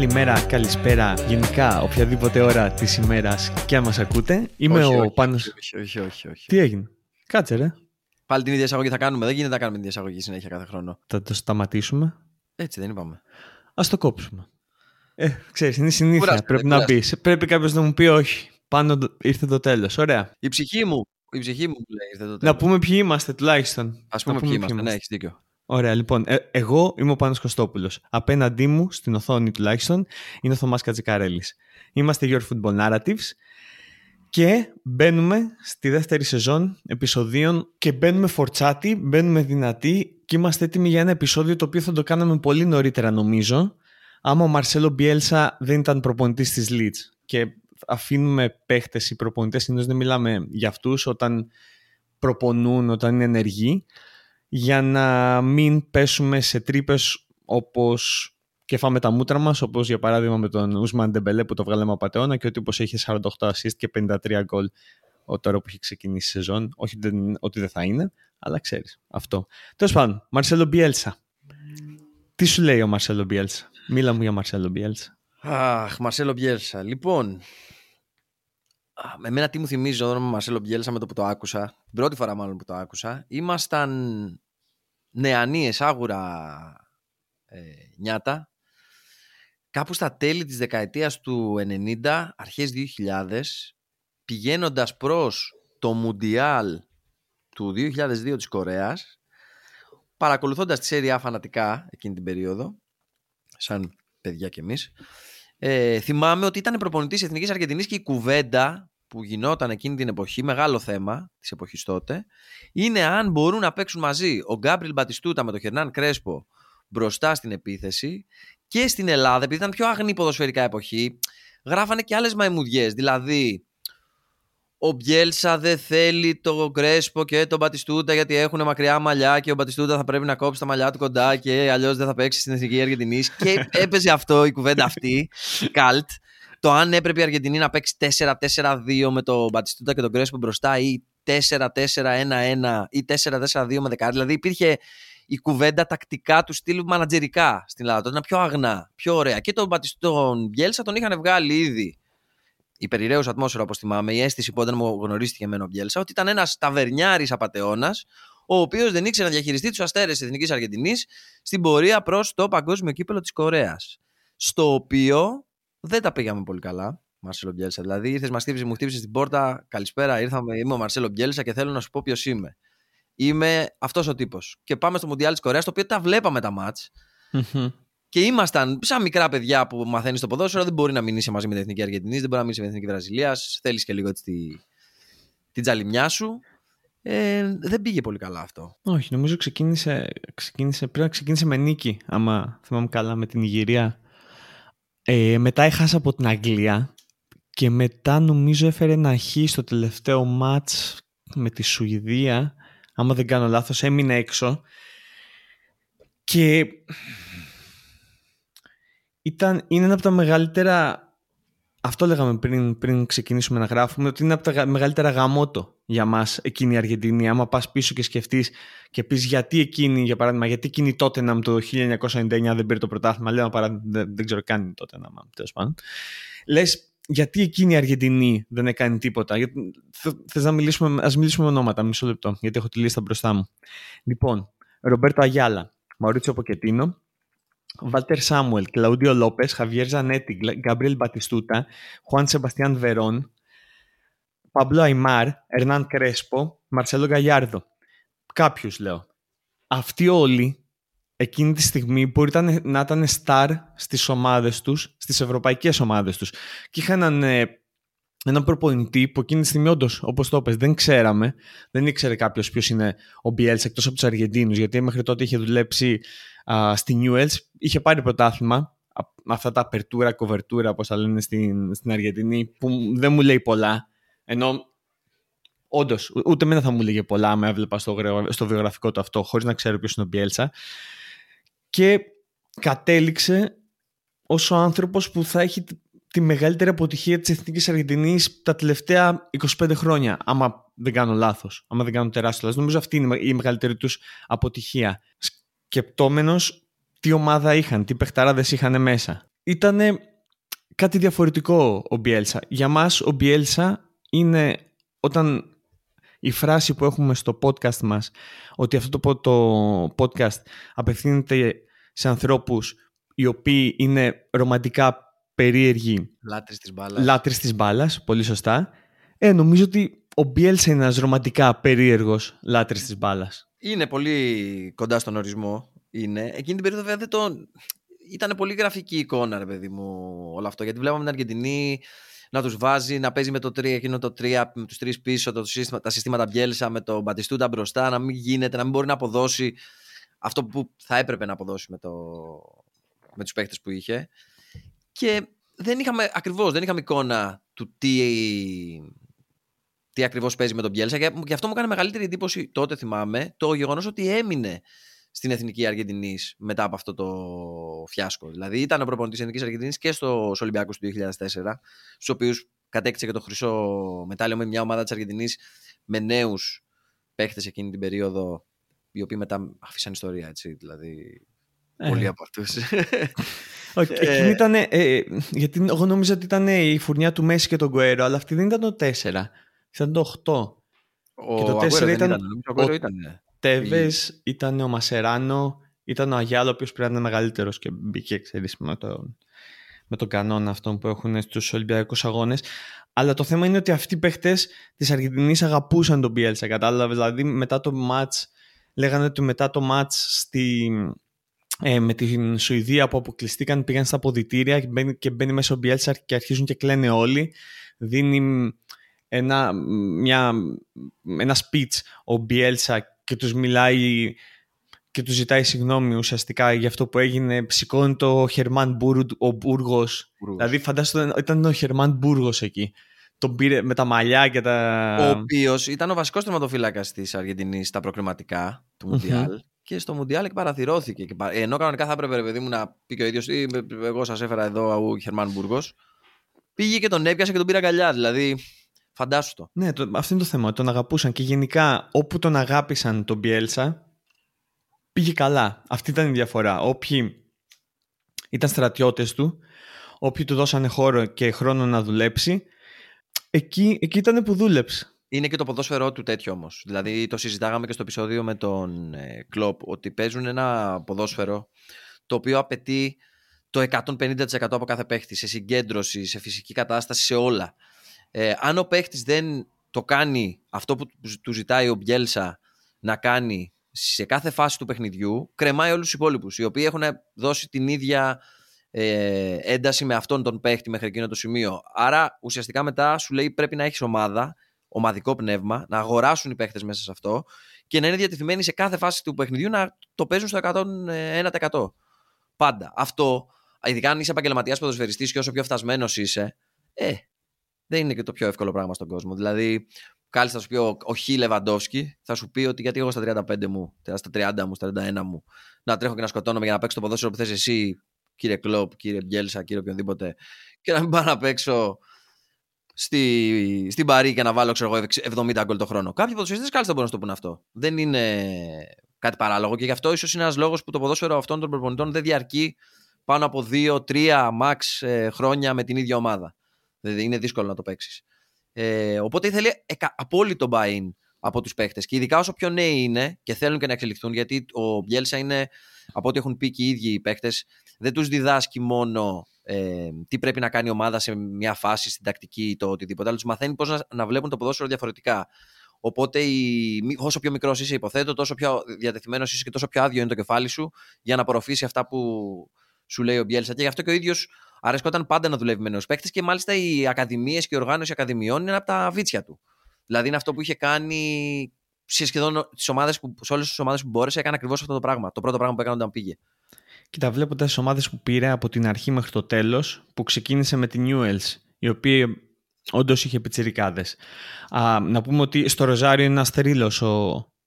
Καλημέρα, καλησπέρα, γενικά οποιαδήποτε ώρα της ημέρας και αν μα ακούτε. Είμαι όχι, ο όχι, Πάνος. Όχι, όχι, όχι, όχι. Τι έγινε, Κάτσε ρε. Πάλι την ίδια εισαγωγή θα κάνουμε. Δεν γίνεται να κάνουμε την ίδια εισαγωγή συνέχεια κάθε χρόνο. Θα το σταματήσουμε; Έτσι δεν είπαμε. Α το κόψουμε. Ε, ξέρεις, είναι συνήθεια. Κουράστηκα, Πρέπει να πει. Πρέπει κάποιος να μου πει όχι. Πάνω το- ήρθε το τέλος. Ωραία. Η ψυχή μου, η ψυχή μου που λέει ήρθε το Να τέλος. πούμε ποιοι είμαστε τουλάχιστον. Ας πούμε να ποιοι είμαστε. Ναι, έχεις δίκιο. Ωραία, λοιπόν. ε, εγώ είμαι ο Πάνος Κωστόπουλος. Απέναντί μου, στην οθόνη τουλάχιστον, είναι ο Θωμάς Κατζικαρέλης. Είμαστε Your Football Narratives και μπαίνουμε στη δεύτερη σεζόν επεισοδίων και μπαίνουμε φορτσάτη, μπαίνουμε δυνατοί και είμαστε έτοιμοι για ένα επεισόδιο το οποίο θα το κάναμε πολύ νωρίτερα νομίζω άμα ο Μαρσέλο Μπιέλσα δεν ήταν προπονητής της Leeds και αφήνουμε παίχτες ή προπονητές συνήθως δεν μιλάμε για αυτούς όταν προπονούν, όταν είναι ενεργοί για να μην πέσουμε σε τρύπες όπως και φάμε τα μούτρα μας, όπως για παράδειγμα με τον Ουσμαν Ντεμπελέ που το βγάλαμε από απατεώνα και ο τύπος έχει 48 assist και 53 γκολ ο τώρα που έχει ξεκινήσει η σεζόν. Όχι δεν- ότι δεν θα είναι, αλλά ξέρεις αυτό. Τέλος πάντων, Μαρσέλο Μπιέλσα. Τι σου λέει ο Μαρσέλο Μπιέλσα; Μίλα μου για Μαρσέλο Μπιέλσα. Αχ, Μαρσέλο Μπιέλσα. Λοιπόν, α, με εμένα τι μου θυμίζει όταν με Μαρσέλο Μπιέλσα με το που το άκουσα, την πρώτη φορά μάλλον που το άκουσα, ήμασταν νεανίες άγουρα ε, νιάτα, κάπου στα τέλη της δεκαετίας του 90, αρχές 2000, πηγαίνοντας προς το Μουντιάλ του 2002 της Κορέας, παρακολουθώντας τη Σέρια φανατικά εκείνη την περίοδο, σαν παιδιά κι εμείς, ε, θυμάμαι ότι ήταν προπονητής Εθνικής Αργεντινής και η κουβέντα που γινόταν εκείνη την εποχή, μεγάλο θέμα της εποχής τότε, είναι αν μπορούν να παίξουν μαζί ο Γκάμπριλ Μπατιστούτα με τον Χερνάν Κρέσπο μπροστά στην επίθεση και στην Ελλάδα, επειδή ήταν πιο αγνή ποδοσφαιρικά εποχή, γράφανε και άλλες μαϊμουδιές. Δηλαδή, ο Μπιέλσα δεν θέλει το Κρέσπο και τον Μπατιστούτα γιατί έχουν μακριά μαλλιά και ο Μπατιστούτα θα πρέπει να κόψει τα μαλλιά του κοντά και αλλιώς δεν θα παίξει στην Εθνική Αργεντινής. και έπαιζε αυτό, η κουβέντα αυτή, καλτ. Το αν έπρεπε η Αργεντινή να παίξει 4-4-2 με τον Μπατιστούτα και τον Κρέσπο μπροστά ή 4-4-1-1 ή 4-4-2 με δεκάρι. Δηλαδή υπήρχε η κουβέντα τακτικά του στυλ μανατζερικά στην Ελλάδα. Τότε ήταν πιο αγνά, πιο ωραία. Και τον Μπατιστούτα, τον Μπιέλσα τον είχαν βγάλει ήδη η περιραίους ατμόσφαιρα, όπως θυμάμαι, η αίσθηση που όταν μου γνωρίστηκε με ο Μπιέλσα, ότι ήταν ένας ταβερνιάρης απαταιώνας, ο οποίος δεν ήξερε να διαχειριστεί τους αστέρες της Εθνικής Αργεντινής στην πορεία προς το παγκόσμιο κύπελο της Κορέας. Στο οποίο δεν τα πήγαμε πολύ καλά, Μαρσέλο Μπιέλσα. Δηλαδή, ήρθες, μας χτύπησε, μου χτύπησε την πόρτα. Καλησπέρα, ήρθαμε, είμαι ο Μαρσέλο Μπιέλσα και θέλω να σου πω ποιος είμαι. Είμαι αυτός ο τύπος. Και πάμε στο Μουντιάλ της Κορέας, το οποίο τα βλέπαμε τα μάτς. Και ήμασταν σαν μικρά παιδιά που μαθαίνεις το ποδόσφαιρο. Δεν μπορεί να μην είσαι μαζί με την Εθνική Αργεντινής, δεν μπορεί να μείνεις με την Εθνική Βραζιλίας. Θέλεις και λίγο έτσι τη, την τζαλιμιά σου. Ε, δεν πήγε πολύ καλά αυτό. Όχι, νομίζω ξεκίνησε, ξεκίνησε, πρέπει να ξεκίνησε με νίκη, άμα θυμάμαι καλά, με την Ιγυρία. Ε, μετά έχασα από την Αγγλία και μετά νομίζω έφερε ένα χ στο τελευταίο μάτς με τη Σουηδία. Άμα δεν κάνω λάθος, έμεινε έξω. Και ήταν, είναι ένα από τα μεγαλύτερα... Αυτό λέγαμε πριν, πριν ξεκινήσουμε να γράφουμε, ότι είναι από τα γα- μεγαλύτερα γαμότο για μας εκείνη η Αργεντινή. Άμα πας πίσω και σκεφτείς και πεις γιατί εκείνη, για παράδειγμα, γιατί εκείνη τότε να το 1999 δεν πήρε το πρωτάθλημα, λέω ένα παράδειγμα, δεν, δεν ξέρω καν τότε να τέλος πάντων. Λες, γιατί εκείνη η Αργεντινή δεν έκανε τίποτα; Γιατί, θε- θες να μιλήσουμε, ας μιλήσουμε με ονόματα, μισό λεπτό, γιατί έχω τη λίστα μπροστά μου. Λοιπόν, Ρομπέρτο Αγιάλα, Μαουρίτσιο Ποκετίνο, Βάλτερ Σάμουελ, Κλαούντιο Λόπες, Χαβιέρ Ζανέτη, Γκάμπριελ Μπατιστούτα, Χουάν Σεμπαστιάν Βερόν, Παμπλό Αϊμάρ, Ερνάν Κρέσπο, Μαρσέλο Γκαγιάρδο. Κάποιους λέω. Αυτοί όλοι εκείνη τη στιγμή μπορεί ήταν- να ήταν star στις ομάδες τους, στις ευρωπαϊκές ομάδες τους. Και είχαν έναν, ε, έναν προπονητή που εκείνη τη στιγμή όντως, όπως το είπες, δεν ξέραμε. Δεν ήξερε κάποιος ποιος είναι ο Μπιέλς εκτός από τους Αργεντίνους, γιατί μέχρι τότε είχε δουλέψει α, στη Newell's, είχε πάρει πρωτάθλημα, α, με αυτά τα απερτούρα, κοβερτούρα, όπως τα λένε στην, στην Αργεντινή, που δεν μου λέει πολλά. Ενώ Όντως, ούτε εμένα θα μου λέγε πολλά άμα έβλεπα στο, γρε- στο βιογραφικό του αυτό, χωρίς να ξέρω ποιος είναι ο Μπιέλσα. Και κατέληξε ως ο άνθρωπος που θα έχει τη- τη μεγαλύτερη αποτυχία της Εθνικής Αργεντινής τα τελευταία 25 χρόνια, άμα δεν κάνω λάθος, άμα δεν κάνω τεράστιο λάθος. Νομίζω αυτή είναι η μεγαλύτερη τους αποτυχία. Σκεπτόμενος τι ομάδα είχαν, τι παιχταράδες είχαν μέσα. ήταν κάτι διαφορετικό ο Μπιέλσα. Για μας ο Μπιέλσα είναι όταν η φράση που έχουμε στο podcast μας ότι αυτό το, το podcast απευθύνεται σε ανθρώπους οι οποίοι είναι ρομαντικά περίεργοι Λάτρεις της μπάλας. λάτρεις της μπάλας, πολύ σωστά. Ε, νομίζω ότι ο Μπιέλσα είναι ένας ρομαντικά περίεργος λάτρης της μπάλας. Είναι πολύ κοντά στον ορισμό. Είναι. Εκείνη την περίοδο βέβαια δεν τον... Ήταν πολύ γραφική εικόνα, ρε παιδί μου, όλο αυτό. Γιατί βλέπαμε την Αργεντινή να τους βάζει, να παίζει με το 3, εκείνο το 3, με τους τρεις πίσω, το σύστημα, τα συστήματα Μπιέλσα, με το Μπατιστούτα μπροστά, να μην γίνεται, να μην μπορεί να αποδώσει αυτό που θα έπρεπε να αποδώσει με, το, με τους παίχτε που είχε. Και δεν είχαμε, ακριβώς, δεν είχαμε εικόνα του τι, τι ακριβώς παίζει με τον Μπιέλσα. Και, και αυτό μου έκανε μεγαλύτερη εντύπωση τότε, θυμάμαι, το γεγονός ότι έμεινε στην εθνική Αργεντινής μετά από αυτό το φιάσκο. Δηλαδή ήταν ο προπονητής της εθνικής Αργεντινής και στο Ολυμπιακούς του 2004, στους οποίους κατέκτησε και το χρυσό μετάλλιο με μια ομάδα της Αργεντινής με νέους παίχτες εκείνη την περίοδο, οι οποίοι μετά αφήσαν ιστορία, έτσι. Δηλαδή. Ε. Πολλοί από αυτού. Okay, εκείνη ήταν, ε, γιατί εγώ νόμιζα ότι ήταν η φουρνιά του Μέση και τον Γκουέρο, αλλά αυτή δεν ήταν το 4, ήταν το 8. Ο Και το Αγουέρο τέσσερα δεν ήταν- ήταν. νομίζω ο Αγουέρο ο- ήταν. Τέβες, ήταν ο Μασεράνο, ήταν ο Αγιάλο, ο οποίος πρέπει να είναι μεγαλύτερος και μπήκε, ξέρεις, με, το, με τον κανόνα αυτόν που έχουν στους Ολυμπιακούς Αγώνες. Αλλά το θέμα είναι ότι αυτοί οι παίχτες της Αργεντινής αγαπούσαν τον Bielsa. Κατάλαβες. Δηλαδή, μετά το match, λέγανε ότι μετά το match στη, ε, με την Σουηδία που αποκλειστήκαν, πήγαν στα αποδητήρια και μπαίνει, και μπαίνει μέσα ο Bielsa και αρχίζουν και κλαίνε όλοι. Δίνει ένα, μια, ένα speech ο Bielsa και τους μιλάει και τους ζητάει συγγνώμη ουσιαστικά για αυτό που έγινε. Σηκώνει το Χερμάν Μπούργκ, ο Μπούργος. Δηλαδή φαντάζομαι ήταν ο Χερμάν Μπούργος εκεί. Τον πήρε με τα μαλλιά και τα... Ο οποίος ήταν ο βασικός τερματοφύλακας της Αργεντινής στα προκριματικά του Μμμ. Μουντιάλ. Και στο Μουντιάλ εκπαραθυρώθηκε. Και πα- Ενώ κανονικά θα έπρεπε, ρε παιδί μου, να πει και ο ίδιος: Εγώ σας έφερα εδώ ο Χερμάν Μπούργος. Πήγε και τον έπιασε και τον πήρε αγκαλιά. Δηλαδή, φαντάσου το. Ναι, το, αυτό είναι το θέμα. Τον αγαπούσαν και γενικά όπου τον αγάπησαν τον Πιέλσα πήγε καλά. Αυτή ήταν η διαφορά. Όποιοι ήταν στρατιώτες του, όποιοι του δώσανε χώρο και χρόνο να δουλέψει, εκεί, εκεί ήταν που δούλεψε. Είναι και το ποδόσφαιρό του τέτοιο όμως. Δηλαδή, το συζητάγαμε και στο επεισόδιο με τον ε, Κλοπ ότι παίζουν ένα ποδόσφαιρο το οποίο απαιτεί το 150% από κάθε παίχτη σε συγκέντρωση, σε φυσική κατάσταση, σε όλα. Ε, αν ο παίχτης δεν το κάνει αυτό που του ζητάει ο Μπιέλσα να κάνει σε κάθε φάση του παιχνιδιού, κρεμάει όλους τους υπόλοιπους, οι οποίοι έχουν δώσει την ίδια ε, ένταση με αυτόν τον παίχτη μέχρι εκείνο το σημείο. Άρα ουσιαστικά μετά σου λέει πρέπει να έχεις ομάδα, ομαδικό πνεύμα, να αγοράσουν οι παίχτες μέσα σε αυτό και να είναι διατεθειμένοι σε κάθε φάση του παιχνιδιού να το παίζουν στο 101%. Πάντα. Αυτό, ειδικά αν είσαι επαγγελματίας ποδοσφαιριστής και όσο πιο φτασμένος είσαι, ε, δεν είναι και το πιο εύκολο πράγμα στον κόσμο. Δηλαδή, κάλλιστα θα σου πει ο, ο Χι Λεβαντόφσκι, θα σου πει ότι γιατί εγώ στα 35 μου, στα 30 μου, στα 31 μου, να τρέχω και να σκοτώνομαι για να παίξω το ποδόσφαιρο που θες εσύ, κύριε Κλοπ, κύριε Μπιέλσα, κύριε οποιονδήποτε, και να μην πάω να παίξω στη, στην Παρή και να βάλω ξέρω, εγώ, 70 γκολ το χρόνο. Κάποιοι ποδοσφαιριστές κάλλιστα μπορούν να το πούν αυτό. Δεν είναι κάτι παράλογο και γι' αυτό ίσως είναι ένας λόγος που το ποδόσφαιρο αυτών των προπονητών δεν διαρκεί πάνω από 2-3 max ε, χρόνια με την ίδια ομάδα. Δηλαδή είναι δύσκολο να το παίξεις. Ε, οπότε ήθελε εκα, απόλυτο buy-in από τους παίχτε. Και ειδικά όσο πιο νέοι είναι και θέλουν και να εξελιχθούν, γιατί ο Μπιέλσα είναι, από ό,τι έχουν πει και οι ίδιοι οι παίχτε, δεν τους διδάσκει μόνο ε, τι πρέπει να κάνει η ομάδα σε μια φάση, στην τακτική ή το οτιδήποτε, αλλά τους μαθαίνει πώς να, να βλέπουν το ποδόσφαιρο διαφορετικά. Οπότε, η, όσο πιο μικρός είσαι, υποθέτω, τόσο πιο διατεθειμένος είσαι και τόσο πιο άδειο είναι το κεφάλι σου για να απορροφήσει αυτά που σου λέει ο Μπιέλσα. Και γι' αυτό και ο ίδιος αρέσκονταν πάντα να δουλεύει με νέους παίχτε και μάλιστα οι ακαδημίες και η οργάνωση ακαδημιών είναι από τα βίτσια του. Δηλαδή είναι αυτό που είχε κάνει σε σχεδόν τις ομάδες που, σε όλες τις ομάδες που μπόρεσε, έκανε ακριβώς αυτό το πράγμα. Το πρώτο πράγμα που έκανε όταν πήγε. Κοίτα, βλέποντας τις ομάδες που πήρε από την αρχή μέχρι το τέλος, που ξεκίνησε με την Newells, η οποία όντως είχε πιτσιρικάδες. Να πούμε ότι στο Ροζάριο είναι ένας θρύλο ο,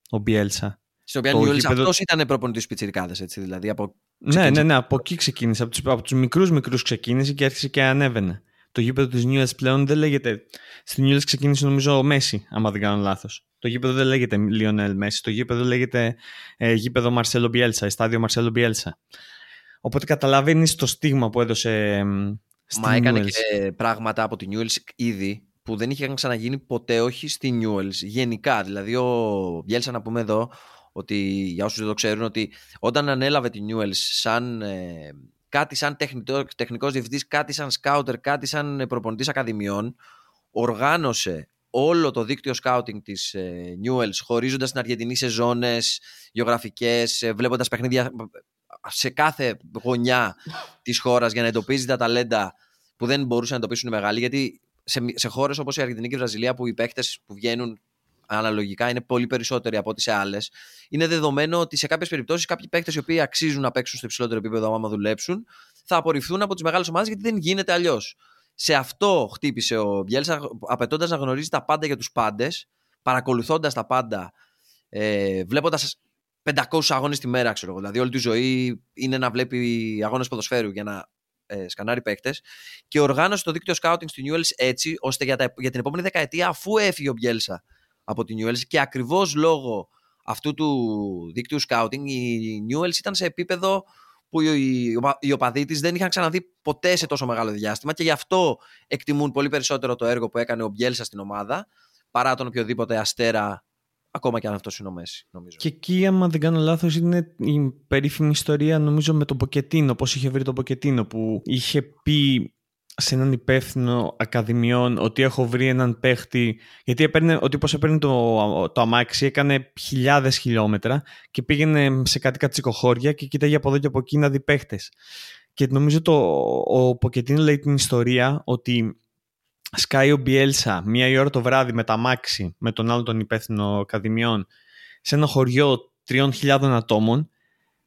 ο Μπιέλσα. Στην οποία Newells γήπεδο... αυτός ήταν προπονητής πιτσιρικάδες, έτσι. Δηλαδή, από... Ναι, ναι, ναι, από εκεί ξεκίνησε. Από του από τους μικρούς μικρούς ξεκίνησε και άρχισε και ανέβαινε. Το γήπεδο της Newells πλέον δεν λέγεται. Στην Newells ξεκίνησε νομίζω ο Μέση, άμα δεν κάνω λάθος. Το γήπεδο δεν λέγεται Lionel Messi, το γήπεδο λέγεται ε, γήπεδο Marcelo Bielsa, στάδιο Marcelo Bielsa. Οπότε καταλαβαίνεις το στίγμα που έδωσε Μα έκανε και πράγματα από τη Newells ήδη που δεν είχε ξαναγίνει ποτέ όχι στη Newells. Γενικά, δηλαδή ο Μπιέλσα να πούμε εδώ ότι για όσους δεν το ξέρουν ότι όταν ανέλαβε τη Newells σαν ε, κάτι σαν τεχνικό, τεχνικός διευθυντής, κάτι σαν σκάουτερ, κάτι σαν προπονητής ακαδημιών οργάνωσε όλο το δίκτυο σκάουτινγκ της ε, Newells χωρίζοντας την Αργεντινή σε ζώνες γεωγραφικές, ε, βλέποντας παιχνίδια σε κάθε γωνιά της χώρας για να εντοπίζει τα ταλέντα που δεν μπορούσαν να εντοπίσουν οι μεγάλοι γιατί σε, σε χώρες όπως η Αργεντινή και η Βραζιλία που οι παίκτες που βγαίνουν αναλογικά είναι πολύ περισσότεροι από ό,τι σε άλλες. Είναι δεδομένο ότι σε κάποιες περιπτώσεις κάποιοι παίκτες οι οποίοι αξίζουν να παίξουν στο υψηλότερο επίπεδο, άμα δουλέψουν, θα απορριφθούν από τις μεγάλες ομάδες γιατί δεν γίνεται αλλιώς. Σε αυτό χτύπησε ο Μπιέλσα, απαιτώντας να γνωρίζει τα πάντα για τους πάντες, παρακολουθώντας τα πάντα, ε, βλέποντας 500 αγώνες τη μέρα, ξέρω εγώ. Δηλαδή, όλη τη ζωή είναι να βλέπει αγώνες ποδοσφαίρου για να ε, σκανάρει παίκτες. Και οργάνωσε το δίκτυο scouting στη Newells έτσι, ώστε για, τα, για την επόμενη δεκαετία, αφού έφυγε ο Μπιέλσα από την Newells και ακριβώς λόγω αυτού του δίκτυου scouting, η Newells ήταν σε επίπεδο που οι, οι οπαδοί της δεν είχαν ξαναδεί ποτέ σε τόσο μεγάλο διάστημα και γι' αυτό εκτιμούν πολύ περισσότερο το έργο που έκανε ο Μπιέλσα στην ομάδα παρά τον οποιοδήποτε αστέρα ακόμα και αν αυτός είναι ο Μέση, νομίζω. Και εκεί, άμα δεν κάνω λάθος, είναι η περίφημη ιστορία, νομίζω, με τον Ποκετίνο, πώς είχε βρει τον Ποκετίνο, που είχε πει σε έναν υπεύθυνο ακαδημιών ότι έχω βρει έναν παίχτη γιατί έπαιρνε, ότι πως έπαιρνε το, το αμάξι έκανε χιλιάδες χιλιόμετρα και πήγαινε σε κάτι κατσικοχώρια και κοίταγε από εδώ και από εκεί να δει παίχτες. Και νομίζω το, ο Ποκετίνο λέει την ιστορία ότι σκάει ο Μπιέλσα μία η ώρα το βράδυ με τα αμάξι με τον άλλο τον υπεύθυνο ακαδημιών σε ένα χωριό τριών χιλιάδων ατόμων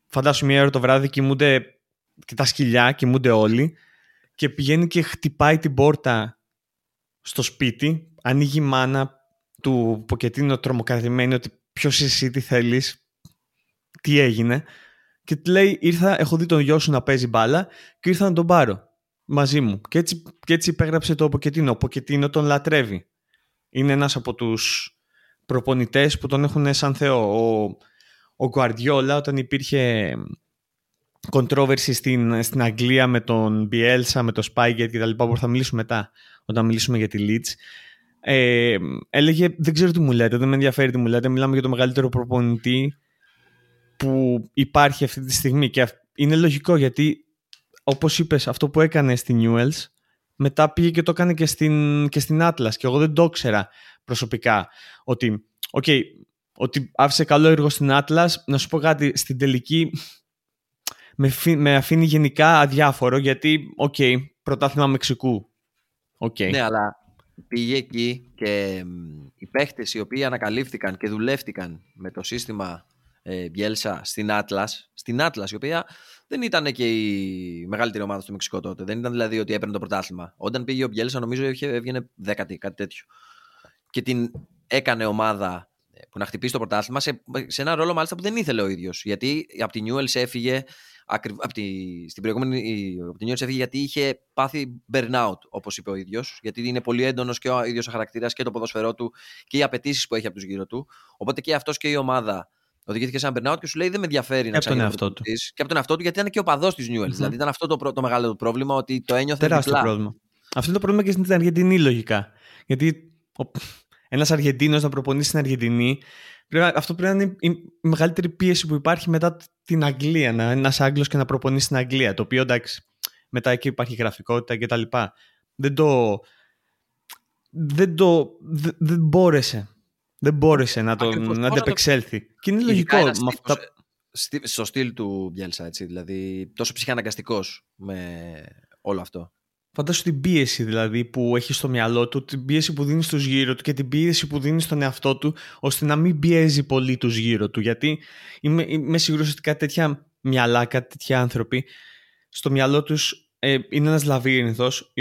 φαντάσου μία ώρα το βράδυ κοιμούνται και τα σκυλιά, κοιμούνται όλοι και πηγαίνει και χτυπάει την πόρτα στο σπίτι, ανοίγει η μάνα του Ποκετίνο τρομοκρατημένη ότι ποιος εσύ, τι θέλεις, τι έγινε και του λέει ήρθα, έχω δει τον γιο σου να παίζει μπάλα και ήρθα να τον πάρω μαζί μου και έτσι, και έτσι υπέγραψε το Ποκετίνο. Ο Ποκετίνο τον λατρεύει. Είναι ένας από τους προπονητές που τον έχουν σαν θεό. Ο, ο Γκουαρδιόλα όταν υπήρχε controversy στην, στην Αγγλία με τον Bielsa, με τον Spygate και τα λοιπά που θα μιλήσουμε μετά όταν μιλήσουμε για τη Leeds. Ε, έλεγε δεν ξέρω τι μου λέτε, δεν με ενδιαφέρει τι μου λέτε μιλάμε για το μεγαλύτερο προπονητή που υπάρχει αυτή τη στιγμή. Και είναι λογικό γιατί όπως είπες αυτό που έκανε στη Newells μετά πήγε και το έκανε και στην, και στην Atlas. Και εγώ δεν το ήξερα προσωπικά ότι, okay, ότι άφησε καλό έργο στην Atlas. Να σου πω κάτι στην τελική με, με αφήνει γενικά αδιάφορο γιατί, OK, okay, πρωτάθλημα Μεξικού. Okay. Ναι, αλλά πήγε εκεί και οι παίχτες οι οποίοι ανακαλύφθηκαν και δουλεύτηκαν με το σύστημα ε, Bielsa στην Atlas, στην Atlas η οποία δεν ήταν και η μεγαλύτερη ομάδα στο Μεξικό τότε. Δεν ήταν δηλαδή ότι έπαιρνε το πρωτάθλημα. Όταν πήγε ο Bielsa νομίζω είχε, έβγαινε δέκατη, κάτι τέτοιο. Και την έκανε ομάδα ε, που να χτυπήσει το πρωτάθλημα σε, σε ένα ρόλο μάλιστα που δεν ήθελε ο ίδιος. Γιατί από τη Newells έφυγε από τη, στην προηγούμενη από την έφυγε γιατί είχε πάθει burnout, όπως είπε ο ίδιος. Γιατί είναι πολύ έντονος και ο ίδιος ο χαρακτήρας και το ποδοσφαιρό του και οι απαιτήσεις που έχει από τους γύρω του. Οπότε και αυτός και η ομάδα οδηγήθηκε σε ένα burnout και σου λέει δεν με ενδιαφέρει να ξαναγίνει αυτό του. Και από τον εαυτό του γιατί ήταν και ο παδός της Newell. Δηλαδή ήταν αυτό το, το μεγάλο πρόβλημα ότι το ένιωθε Τεράστιο διπλά. πρόβλημα. Αυτό είναι το πρόβλημα και στην Αργεντινή λογικά. Γιατί ένας Αργεντίνος να προπονήσει στην Αργεντινή Πρέπει, αυτό πρέπει να είναι η μεγαλύτερη πίεση που υπάρχει μετά την Αγγλία. Να είναι ένας Άγγλος και να προπονεί στην Αγγλία. Το οποίο εντάξει, μετά εκεί υπάρχει γραφικότητα κτλ. Δεν το. Δεν το. Δεν, μπόρεσε. Δεν μπόρεσε να, το, να αντεπεξέλθει. Το... Και είναι λογικό. Με αυτά... Στο στυλ του Μπιέλσα, έτσι. Δηλαδή, τόσο ψυχαναγκαστικός με όλο αυτό. Φαντάσου την πίεση δηλαδή που έχει στο μυαλό του, την πίεση που δίνεις στους γύρω του και την πίεση που δίνεις στον εαυτό του ώστε να μην πιέζει πολύ τους γύρω του. Γιατί είμαι, είμαι σίγουρος ότι κάτι τέτοια μυαλά, κάτι τέτοια άνθρωποι στο μυαλό τους ε, είναι ένας λαβύρινθος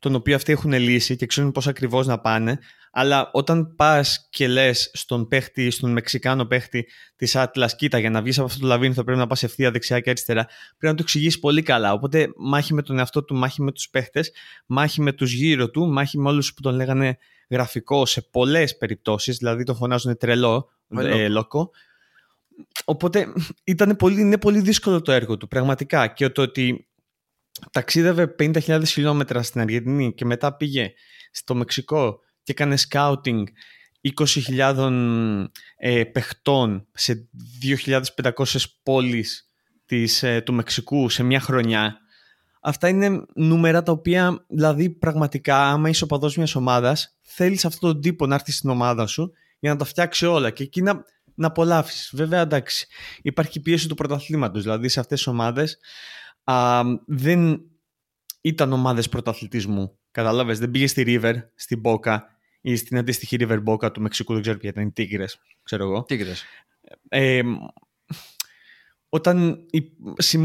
τον οποίο αυτοί έχουν λύσει και ξέρουν πώς ακριβώς να πάνε αλλά όταν πας και λες στον παίχτη, στον Μεξικάνο παίχτη της Άτλα, κοίτα, για να βγεις από αυτό το λαβύρινθο πρέπει να πας ευθεία δεξιά και αριστερά, πρέπει να το εξηγήσεις πολύ καλά. Οπότε μάχη με τον εαυτό του, μάχη με τους παίχτες, μάχη με τους γύρω του, μάχη με όλους που τον λέγανε γραφικό σε πολλές περιπτώσεις, δηλαδή τον φωνάζουν τρελό, ε, λόκο. οπότε ήταν πολύ, είναι πολύ δύσκολο το έργο του, πραγματικά. Και το ότι ταξίδευε 50.000 χιλιόμετρα στην Αργεντινή και μετά πήγε στο Μεξικό και έκανε σκάουτινγκ 20.000 ε, παιχτών σε 2.500 πόλεις της, ε, του Μεξικού σε μια χρονιά. Αυτά είναι νούμερα τα οποία, δηλαδή πραγματικά, άμα είσαι οπαδός μιας ομάδας, θέλεις αυτόν τον τύπο να έρθει στην ομάδα σου για να τα φτιάξει όλα και εκεί να, να απολαύσεις. Βέβαια, εντάξει, υπάρχει πίεση του πρωταθλήματος, δηλαδή σε αυτές τις ομάδες α, δεν ήταν ομάδες πρωταθλητισμού. Κατάλαβες, δεν πήγε στη River, στην Boca ή στην αντίστοιχη River Boca του Μεξικού, δεν ξέρω ποια ήταν, οι Tigres, ξέρω εγώ. Tigres. Ε, όταν η,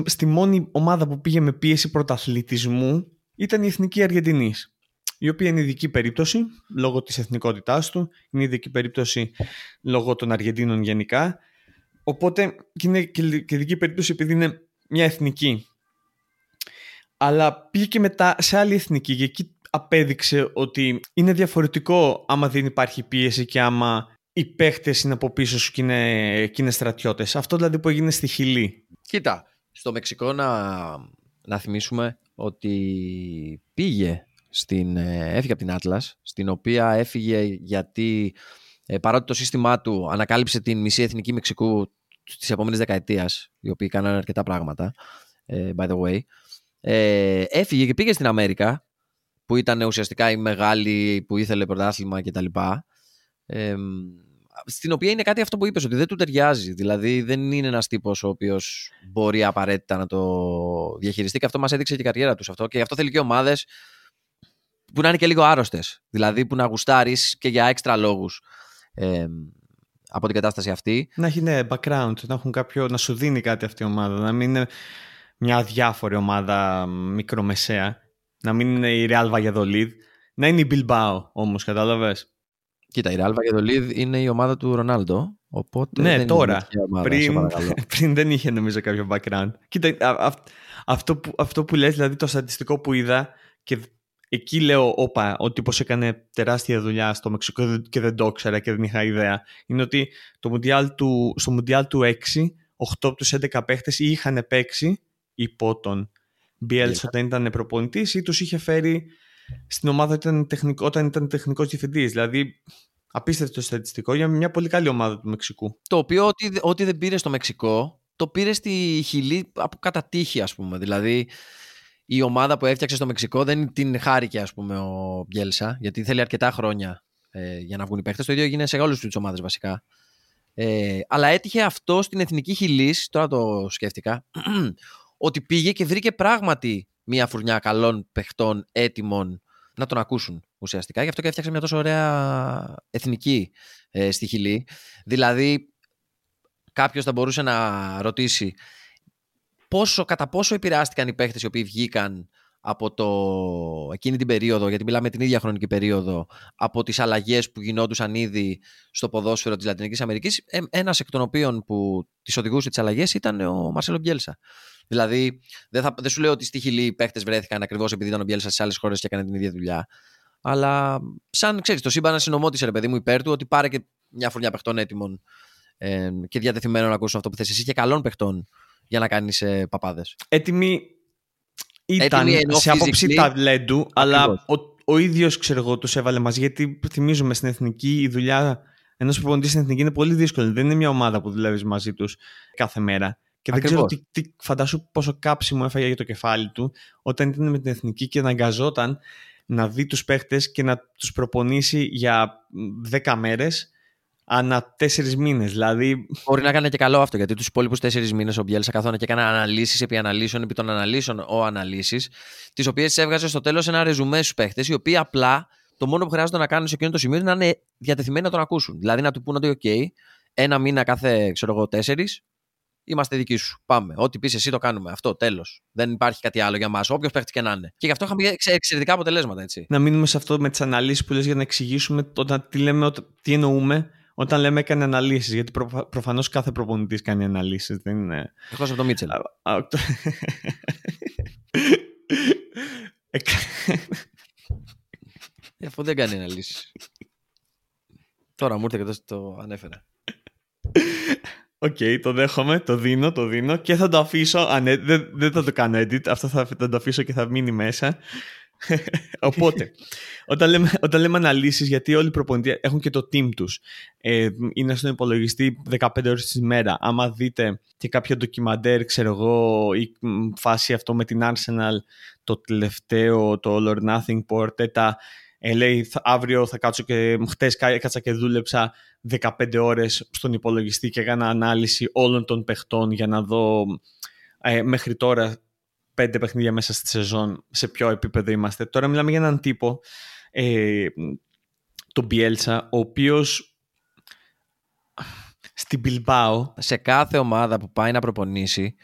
στη μόνη ομάδα που πήγε με πίεση πρωταθλητισμού ήταν η Εθνική Αργεντινής η οποία είναι ειδική περίπτωση λόγω της εθνικότητάς του, είναι ειδική περίπτωση λόγω των Αργεντίνων γενικά, οπότε και είναι και ειδική περίπτωση επειδή είναι μια εθνική. Αλλά πήγε και μετά σε άλλη εθνική και εκεί απέδειξε ότι είναι διαφορετικό άμα δεν υπάρχει πίεση και άμα οι παίχτες είναι από πίσω σου και είναι, και είναι στρατιώτες. Αυτό δηλαδή που έγινε στη Χιλή. Κοίτα, στο Μεξικό να, να θυμίσουμε ότι πήγε στην, ε, έφυγε από την Άτλας, στην οποία έφυγε γιατί ε, παρότι το σύστημά του ανακάλυψε την μισή εθνική Μεξικού της επόμενης δεκαετίας, οι οποίοι κάνανε αρκετά πράγματα, ε, by the way, ε, έφυγε και πήγε στην Αμέρικα, που ήταν ουσιαστικά η μεγάλη που ήθελε πρωτάθλημα κτλ. Ε, στην οποία είναι κάτι αυτό που είπες, ότι δεν του ταιριάζει. Δηλαδή δεν είναι ένας τύπος ο οποίος μπορεί απαραίτητα να το διαχειριστεί και αυτό μας έδειξε και η καριέρα τους αυτό και γι' αυτό θέλει και ομάδες που να είναι και λίγο άρρωστες. Δηλαδή που να γουστάρεις και για έξτρα λόγους ε, από την κατάσταση αυτή. Να έχει ναι, background, να, έχουν κάποιο, να σου δίνει κάτι αυτή η ομάδα. Να μην είναι μια αδιάφορη ομάδα μικρομεσαία. Να μην είναι η Real Valladolid. Να είναι η Bilbao όμως, κατάλαβες; Κοίτα, η Real Valladolid είναι η ομάδα του Ρονάλντο. Οπότε ναι, δεν τώρα. ομάδα, πριν, πριν δεν είχε νομίζω κάποιο background. Κοίτα, α, α, αυτό, που, αυτό που λες, δηλαδή το στατιστικό που είδα και εκεί λέω, όπα, ο τύπος έκανε τεράστια δουλειά στο Μεξικό και δεν το ήξερα και δεν είχα ιδέα. Είναι ότι το Mundial του, στο Μουντιάλ του 6, 8 από τους 11 παίχτες ή είχαν παίξει υπό τον Bielsa όταν ήταν προπονητής ή τους είχε φέρει στην ομάδα όταν ήταν, τεχνικό, όταν ήταν τεχνικός διευθυντής. Δηλαδή, απίστευτο στατιστικό για μια πολύ καλή ομάδα του Μεξικού. Το οποίο ό,τι, ό,τι δεν πήρε στο Μεξικό, το πήρε στη Χιλή από κατά τύχη, ας πούμε. Δηλαδή, η ομάδα που έφτιαξε στο Μεξικό δεν την χάρηκε ας πούμε ο Μπιέλσα γιατί θέλει αρκετά χρόνια ε, για να βγουν οι παίχτες. Το ίδιο έγινε σε όλες τις ομάδες βασικά. Ε, αλλά έτυχε αυτό στην Εθνική Χιλής, τώρα το σκέφτηκα, ότι πήγε και βρήκε πράγματι μια φουρνιά καλών παιχτών έτοιμων να τον ακούσουν ουσιαστικά. Γι' αυτό και έφτιαξε μια τόσο ωραία εθνική ε, στη Χιλή. Δηλαδή, κάποιος θα μπορούσε να ρωτήσει πόσο, κατά πόσο επηρεάστηκαν οι παίχτες οι οποίοι βγήκαν από το, εκείνη την περίοδο, γιατί μιλάμε την ίδια χρονική περίοδο, από τις αλλαγές που γινόντουσαν ήδη στο ποδόσφαιρο της Λατινικής Αμερικής, ε, ένας εκ των οποίων που τις οδηγούσε τις αλλαγές ήταν ο Μαρσέλο Μπιέλσα. Δηλαδή, δεν, θα, δεν σου λέω ότι στη Χιλή οι παίχτες βρέθηκαν ακριβώς επειδή ήταν ο Μπιέλσα σε άλλες χώρες και έκανε την ίδια δουλειά. Αλλά σαν ξέρεις, το σύμπαν συνομότησε ρε παιδί μου υπέρ του ότι πάρε και μια φουρνιά παιχτών έτοιμων ε, και διατεθειμένων να ακούσουν αυτό που θες εσύ και καλών παιχτών για να κάνεις ε, παπάδες. Έτοιμη ήταν Έτοιμη σε άποψη ταλέντου, αλλά ο, ο ίδιος ξέρω εγώ τους έβαλε μαζί. Γιατί θυμίζουμε στην εθνική η δουλειά ενός προπονητής στην εθνική είναι πολύ δύσκολη. Δεν είναι μια ομάδα που δουλεύεις μαζί τους κάθε μέρα. Και δεν ξέρω τι, τι, φαντάσου πόσο κάψιμο έφαγε για το κεφάλι του όταν ήταν με την εθνική και αναγκαζόταν να δει τους παίχτες και να τους προπονήσει για 10 μέρες ανά τέσσερις μήνες. Δηλαδή... Μπορεί να κάνει και καλό αυτό γιατί τους υπόλοιπους τέσσερις μήνες ο Μπιέλσα καθόνα και έκανε αναλύσεις επί αναλύσεων, επί των αναλύσεων ο αναλύσει, τις οποίες έβγαζε στο τέλος ένα ρεζουμέ στους παίχτες, οι οποίοι απλά το μόνο που χρειάζεται να κάνουν σε εκείνο το σημείο είναι να είναι διατεθειμένοι να τον ακούσουν. Δηλαδή να του πούνε ότι, OK, ένα μήνα κάθε, ξέρω εγώ, τέσσερις, είμαστε δικοί σου. Πάμε. Ό,τι πεις εσύ το κάνουμε. Αυτό, τέλος. Δεν υπάρχει κάτι άλλο για μας. Όποιος παίχτη και να είναι. Και γι' αυτό είχαμε εξαιρετικά αποτελέσματα, έτσι. Να μείνουμε σε αυτό με τις αναλύσεις που λες για να εξηγήσουμε όταν, τι, λέμε, τι εννοούμε όταν λέμε έκανε αναλύσεις, γιατί προ, προφανώς κάθε προπονητής κάνει αναλύσεις. Δεν είναι. Εκτός από το Μίτσελ. Ε, αφού δεν κάνει αναλύσεις. Τώρα μου ήρθε και το ανέφερα. OK, okay, το δέχομαι, το δίνω, το δίνω και θα το αφήσω. Α, ναι, δεν, δεν θα το κάνω edit. Αυτό θα, θα το αφήσω και θα μείνει μέσα. Οπότε, όταν λέμε, όταν λέμε αναλύσεις, γιατί όλοι οι προπονητές έχουν και το team τους, ε, είναι στον υπολογιστή 15 ώρες τη μέρα. Άμα δείτε και κάποιο ντοκιμαντέρ, ξέρω εγώ, η φάση αυτό με την Arsenal, το τελευταίο, το All or Nothing Porteta, ε, λέει αύριο θα κάτσω και χτες κάτσα και δούλεψα 15 ώρες στον υπολογιστή και έκανα ανάλυση όλων των παιχτών για να δω ε, μέχρι τώρα πέντε παιχνίδια μέσα στη σεζόν σε ποιο επίπεδο είμαστε. Τώρα μιλάμε για έναν τύπο, ε, τον Bielsa, ο οποίος στην Bilbao... Σε κάθε ομάδα που πάει να προπονήσει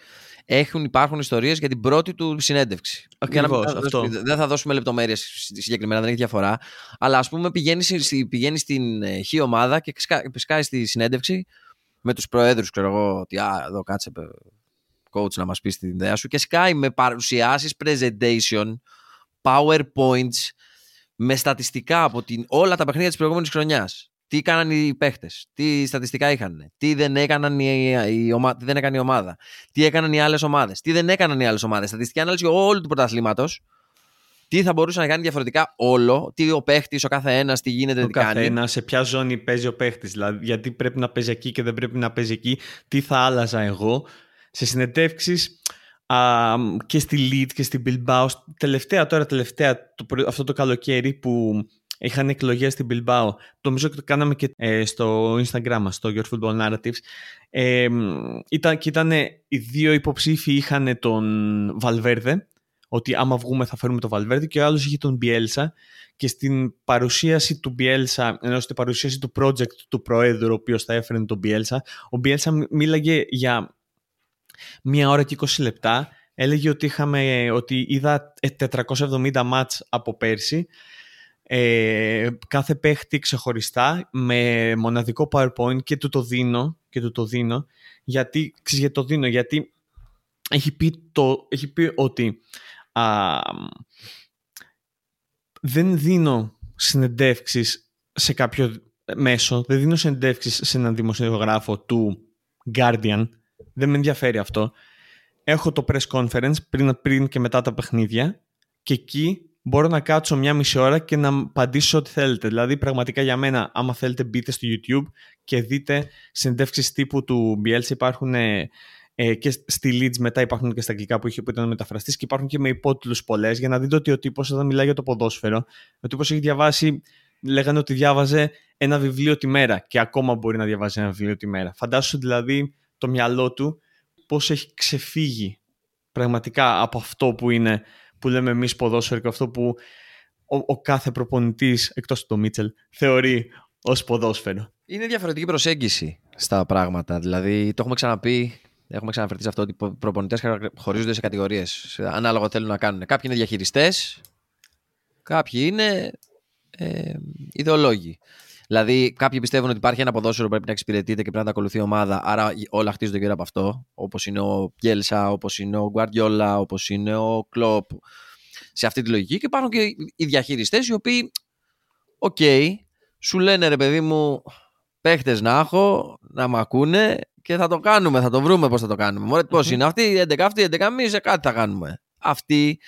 έχουν, υπάρχουν ιστορίες για την πρώτη του συνέντευξη. Ακριβώς, αυτό. Δεν θα δώσουμε λεπτομέρειες συγκεκριμένα, δεν έχει διαφορά. Αλλά ας πούμε πηγαίνει, πηγαίνει στην ε, χ ομάδα και σκάει στη συνέντευξη με τους προέδρους, ξέρω εγώ, ότι α, εδώ κάτσε coach να μας πεις την ιδέα σου και σκάει με παρουσιάσεις, presentation, powerpoints, με στατιστικά από την, όλα τα παιχνίδια της προηγούμενης χρονιάς. Τι έκαναν οι παίχτες, τι στατιστικά είχαν, τι δεν, έκαναν η, η, ομα, τι δεν έκανε η ομάδα, τι έκαναν οι άλλες ομάδες, τι δεν έκαναν οι άλλες ομάδες. Στατιστική ανάλυση όλου του πρωταθλήματος. Τι θα μπορούσε να κάνει διαφορετικά όλο, τι ο παίχτης, ο κάθε ένας, τι γίνεται, ο τι κάνει. Ένα, σε ποια ζώνη παίζει ο παίχτης, δηλαδή γιατί πρέπει να παίζει εκεί και δεν πρέπει να παίζει εκεί, τι θα άλλαζα εγώ σε συνεντεύξεις και στη Lead και στην Bilbao. Τελευταία τώρα, τελευταία, το, αυτό το καλοκαίρι που είχαν εκλογές στην Bilbao. Το νομίζω ότι το κάναμε και ε, στο Instagram μας, στο Your Football Narratives. Ε, ήταν, και ήταν οι δύο υποψήφοι είχαν τον Valverde, ότι άμα βγούμε θα φέρουμε τον Valverde και ο άλλος είχε τον Bielsa και στην παρουσίαση του Bielsa, ενώ στην παρουσίαση του project του Προέδρου, ο οποίος θα έφερε τον Bielsa, ο Bielsa μίλαγε για μία ώρα και 20 λεπτά. Έλεγε ότι, είχαμε, ότι είδα 470 ε, μάτς από πέρσι. Ε, κάθε παίχτη ξεχωριστά με μοναδικό PowerPoint και του το δίνω, και του το δίνω γιατί, ξέρεις, το δίνω γιατί έχει πει, το, έχει πει ότι α, δεν δίνω συνεντεύξεις σε κάποιο μέσο, δεν δίνω συνεντεύξεις σε έναν δημοσιογράφο του Guardian δεν με ενδιαφέρει αυτό. Έχω το press conference πριν, πριν και μετά τα παιχνίδια και εκεί μπορώ να κάτσω μια μισή ώρα και να απαντήσω ό,τι θέλετε. Δηλαδή, πραγματικά για μένα, άμα θέλετε, μπείτε στο YouTube και δείτε συνεντεύξεις τύπου του Bielsa. Υπάρχουν ε, ε, και στη Leeds μετά υπάρχουν και στα αγγλικά που, είχε, που ήταν μεταφραστής και υπάρχουν και με υπότιτλους πολλές για να δείτε ότι ο τύπος όταν μιλάει για το ποδόσφαιρο, ο τύπος έχει διαβάσει, λέγανε ότι διάβαζε ένα βιβλίο τη μέρα και ακόμα μπορεί να διαβάζει ένα βιβλίο τη μέρα. Φαντάσου δηλαδή το μυαλό του πώς έχει ξεφύγει πραγματικά από αυτό που είναι που λέμε εμείς ποδόσφαιρο και αυτό που ο, ο κάθε προπονητής εκτός του Μίτσελ θεωρεί ως ποδόσφαιρο. Είναι διαφορετική προσέγγιση στα πράγματα. Δηλαδή το έχουμε ξαναπεί Έχουμε ξαναφερθεί σε αυτό ότι οι προπονητές χωρίζονται σε κατηγορίες. Ανάλογα θέλουν να κάνουν. Κάποιοι είναι διαχειριστές, κάποιοι είναι ε, ιδεολόγοι. Δηλαδή, κάποιοι πιστεύουν ότι υπάρχει ένα ποδόσφαιρο που πρέπει να εξυπηρετείται και πρέπει να τα ακολουθεί η ομάδα, άρα όλα χτίζονται γύρω από αυτό. Όπως είναι ο Μπιέλσα, όπως είναι ο Γκουαρδιόλα, όπως είναι ο Κλοπ. Σε αυτή τη λογική. Και υπάρχουν και οι διαχειριστές οι οποίοι, οκ, σου λένε ρε παιδί μου, παίχτες να έχω, να μ' ακούνε και θα το κάνουμε, θα το βρούμε πώς θα το κάνουμε. Μωρέ, πώς είναι αυτοί, 11 αυτοί, 11 εμείς, κάτι θα κάνουμε. Αυτοί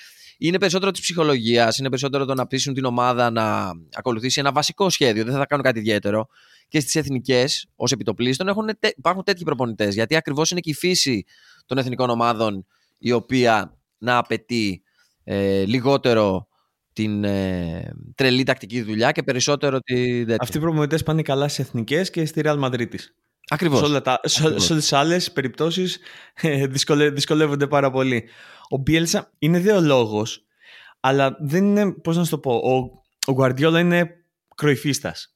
είναι περισσότερο της ψυχολογίας, είναι περισσότερο το να πείσουν την ομάδα να ακολουθήσει ένα βασικό σχέδιο. Δεν θα κάνουν κάτι ιδιαίτερο. Και στις εθνικές, ως επιτοπλίστων, έχουν, υπάρχουν τέτοιοι προπονητές. Γιατί ακριβώς είναι και η φύση των εθνικών ομάδων η οποία να απαιτεί ε, λιγότερο την ε, τρελή τακτική δουλειά και περισσότερο τη. Αυτοί οι προπονητές πάνε καλά στις εθνικές και στη Real Madrid. Ακριβώς. Σε, όλες τις άλλες περιπτώσεις ε, δυσκολεύονται πάρα πολύ. Ο Μπιέλσα είναι ιδεολόγο, αλλά δεν είναι, πώς να σου το πω, ο, ο Guardiola είναι κροϊφίστας.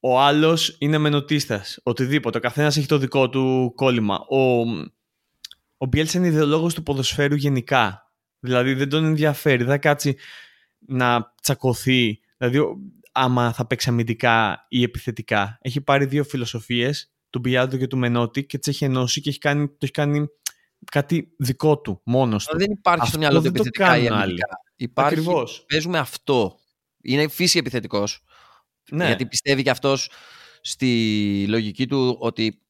Ο άλλος είναι μενοτίστας. Οτιδήποτε. Ο καθένας έχει το δικό του κόλλημα. Ο, ο Μπιέλσα είναι ιδεολόγος του ποδοσφαίρου γενικά. Δηλαδή δεν τον ενδιαφέρει. Δεν θα κάτσει να τσακωθεί. Δηλαδή, άμα θα παίξει αμυντικά ή επιθετικά. Έχει πάρει δύο φιλοσοφίες, του Μπιάντο και του Μενότη, και τις έχει ενώσει και έχει κάνει, το έχει κάνει κάτι δικό του, μόνος του. Δεν υπάρχει στο μυαλό του επιθετικά ή αμυντικά. Υπάρχει, Ακριβώς. παίζουμε αυτό. Είναι φύση επιθετικός. Ναι. Γιατί πιστεύει και αυτός στη λογική του ότι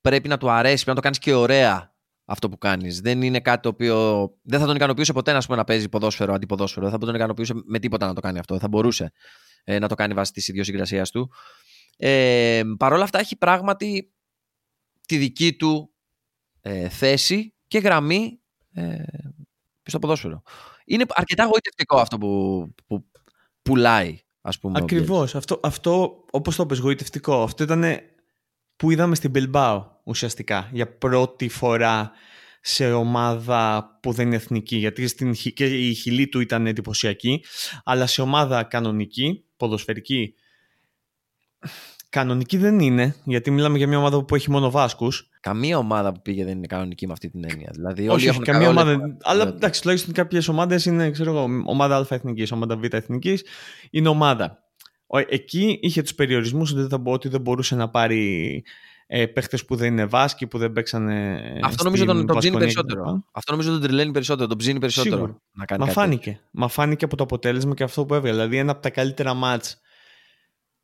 πρέπει να του αρέσει, πρέπει να το κάνεις και ωραία αυτό που κάνεις. Δεν είναι κάτι το οποίο. Δεν θα τον ικανοποιούσε ποτέ να, πούμε, να παίζει ποδόσφαιρο αντιποδόσφαιρο. Δεν θα τον ικανοποιούσε με τίποτα να το κάνει αυτό. Δεν θα μπορούσε ε, να το κάνει βάσει της ιδιοσυγκρασίας του. Ε, Παρ' όλα αυτά έχει πράγματι τη δική του ε, θέση και γραμμή ε, στο ποδόσφαιρο. Είναι αρκετά γοητευτικό αυτό που, που πουλάει, ας πούμε. Ακριβώς. Αυτό, αυτό όπως το πες, γοητευτικό. Αυτό ήταν που είδαμε στην Bilbao ουσιαστικά για πρώτη φορά σε ομάδα που δεν είναι εθνική. Γιατί στην, και η χιλή του ήταν εντυπωσιακή, αλλά σε ομάδα κανονική, ποδοσφαιρική, κανονική δεν είναι, γιατί μιλάμε για μια ομάδα που έχει μόνο Βάσκους. Καμία ομάδα που πήγε δεν είναι κανονική με αυτή την έννοια. Δηλαδή, όλοι όχι, καμία ομάδα. Αλλά εντάξει, τουλάχιστον κάποιες ομάδες είναι, ξέρω εγώ, ομάδα Α εθνικής, ομάδα Β εθνικής. Είναι ομάδα. Εκεί είχε τους περιορισμούς ότι δεν μπορούσε να πάρει ε, παίχτες που δεν είναι βάσκοι, που δεν παίξανε. Αυτό νομίζω τον, τον ψήνει περισσότερο. Αυτό νομίζω τον τρελαίνει περισσότερο, τον ψήνει περισσότερο. Σίγουρα. Να κάνει Μα κάτι. φάνηκε. Μα φάνηκε από το αποτέλεσμα και αυτό που έβγαλε. Δηλαδή, ένα από τα καλύτερα μάτς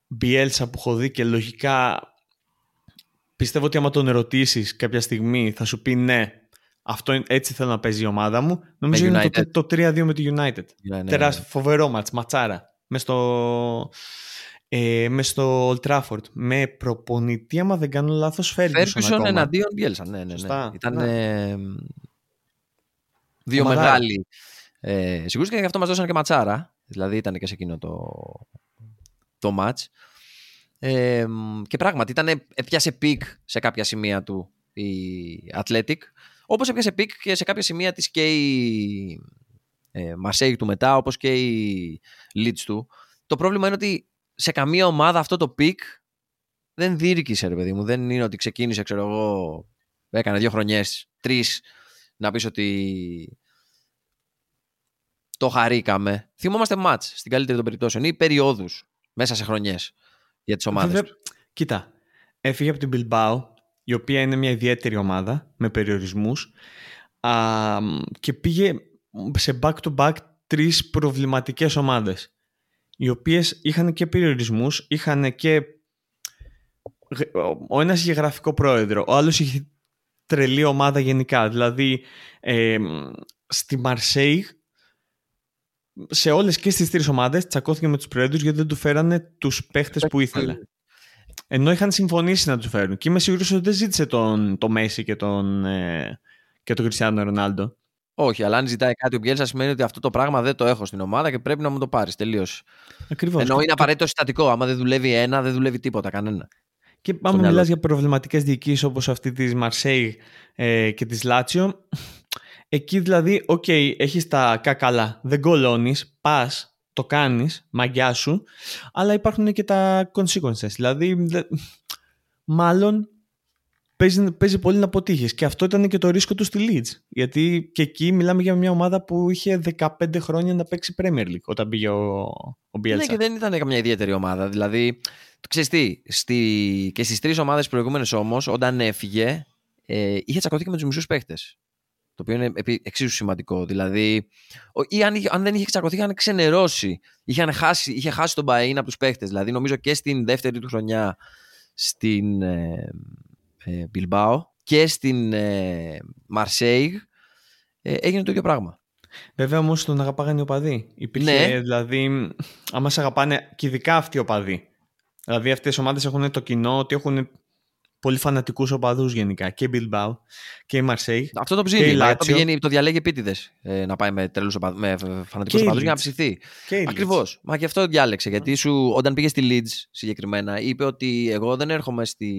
Μπιέλσα που έχω δει και λογικά πιστεύω ότι άμα τον ερωτήσεις κάποια στιγμή θα σου πει ναι, αυτό έτσι θέλω να παίζει η ομάδα μου. Νομίζω είναι το, το 3-2 με τη United. Yeah, ναι, Τεράστιο, ναι. φοβερό μάτς, ματσάρα. Μες στο, ε, μες στο Old Trafford. Με προπονητή, άμα δεν κάνω λάθος, Ferguson ακόμα. εναντίον Bielsa, ναι, ναι, ναι. Ήταν ναι. δύο Ομαδά. μεγάλοι ε, και γι' αυτό μας δώσανε και ματσάρα. Δηλαδή ήταν και σε εκείνο το, το match. Ε, και πράγματι ήταν, έπιασε peak σε κάποια σημεία του η Athletic. Όπως έπιασε peak και σε κάποια σημεία της και η ε, του μετά, όπως και η Leeds του. Το πρόβλημα είναι ότι σε καμία ομάδα αυτό το peak δεν διήρκησε, ρε παιδί μου. Δεν είναι ότι ξεκίνησε, ξέρω εγώ, έκανε δύο χρονιές, τρεις, να πεις ότι το χαρήκαμε. Θυμόμαστε μάτς στην καλύτερη των περιπτώσεων ή περιόδους μέσα σε χρονιές για τις ομάδες. κοίτα, έφυγε από την Bilbao, η οποία είναι μια ιδιαίτερη ομάδα με περιορισμούς α, και πήγε σε back-to-back τρεις προβληματικές ομάδες οι οποίες είχαν και περιορισμούς, είχαν και ο ένας είχε γραφικό πρόεδρο, ο άλλος είχε τρελή ομάδα γενικά. Δηλαδή, ε, στη Μαρσέη, σε όλες και στις τρεις ομάδες τσακώθηκε με τους πρόεδρους γιατί δεν του φέρανε τους παίχτες που ήθελε. Ενώ είχαν συμφωνήσει να τους φέρουν. Και είμαι σίγουρος ότι δεν ζήτησε τον, το Μέση και τον, ε, και τον Κριστιανό Ρονάλντο. Όχι, αλλά αν ζητάει κάτι ο Μπιέλσα σημαίνει ότι αυτό το πράγμα δεν το έχω στην ομάδα και πρέπει να μου το πάρεις. Τελείως. Ακριβώς. Ενώ είναι απαραίτητο συστατικό. Άμα δεν δουλεύει ένα, δεν δουλεύει τίποτα, κανένα. Και άμα μιλάς για προβληματικές διοικήσεις όπως αυτή της Μαρσέη ε, και της Λάτσιο, εκεί δηλαδή, OK, okay, έχεις τα κάκαλα, δεν κωλώνεις, πας, το κάνεις, μαγιά σου, αλλά υπάρχουν και τα consequences. Δηλαδή, δε, μάλλον παίζει, παίζει πολύ να αποτύχεις. Και αυτό ήταν και το ρίσκο του στη Leeds. Γιατί και εκεί μιλάμε για μια ομάδα που είχε 15 χρόνια να παίξει Premier League όταν πήγε ο, ο Bielsa. Ναι, και δεν ήταν καμιά ιδιαίτερη ομάδα. Δηλαδή, ξέρεις τι, στη, και στις τρεις ομάδες προηγούμενες όμως, όταν έφυγε, ε, είχε τσακωθεί και με τους μισούς παίχτες. Το οποίο είναι εξίσου σημαντικό. Δηλαδή, ή αν, αν δεν είχε τσακωθεί, είχαν ξενερώσει. Είχαν χάσει, είχε χάσει τον Μπαΐν από τους παίχτες. Δηλαδή, νομίζω και στην δεύτερη του χρονιά στην, ε, Μπιλμπάο ε, και στην Μαρσέιγ ε, έγινε το ίδιο πράγμα. Βέβαια όμως τον αγαπάγανε οι οπαδοί. Υπήρχε, ναι. δηλαδή, άμα σε αγαπάνε και ειδικά αυτοί οι οπαδοί. Δηλαδή αυτές οι ομάδες έχουν το κοινό ότι έχουν πολύ φανατικούς οπαδούς γενικά. Και η Bilbao και η Marseille. Αυτό το ψήνει. Το, πηγαίνει, το διαλέγει επίτηδες ε, να πάει με, τρελούς με φανατικούς οπαδούς για να ψηθεί. Ακριβώς. Μα και αυτό διάλεξε. Γιατί σου, όταν πήγε στη Leeds συγκεκριμένα, είπε ότι εγώ δεν έρχομαι στη,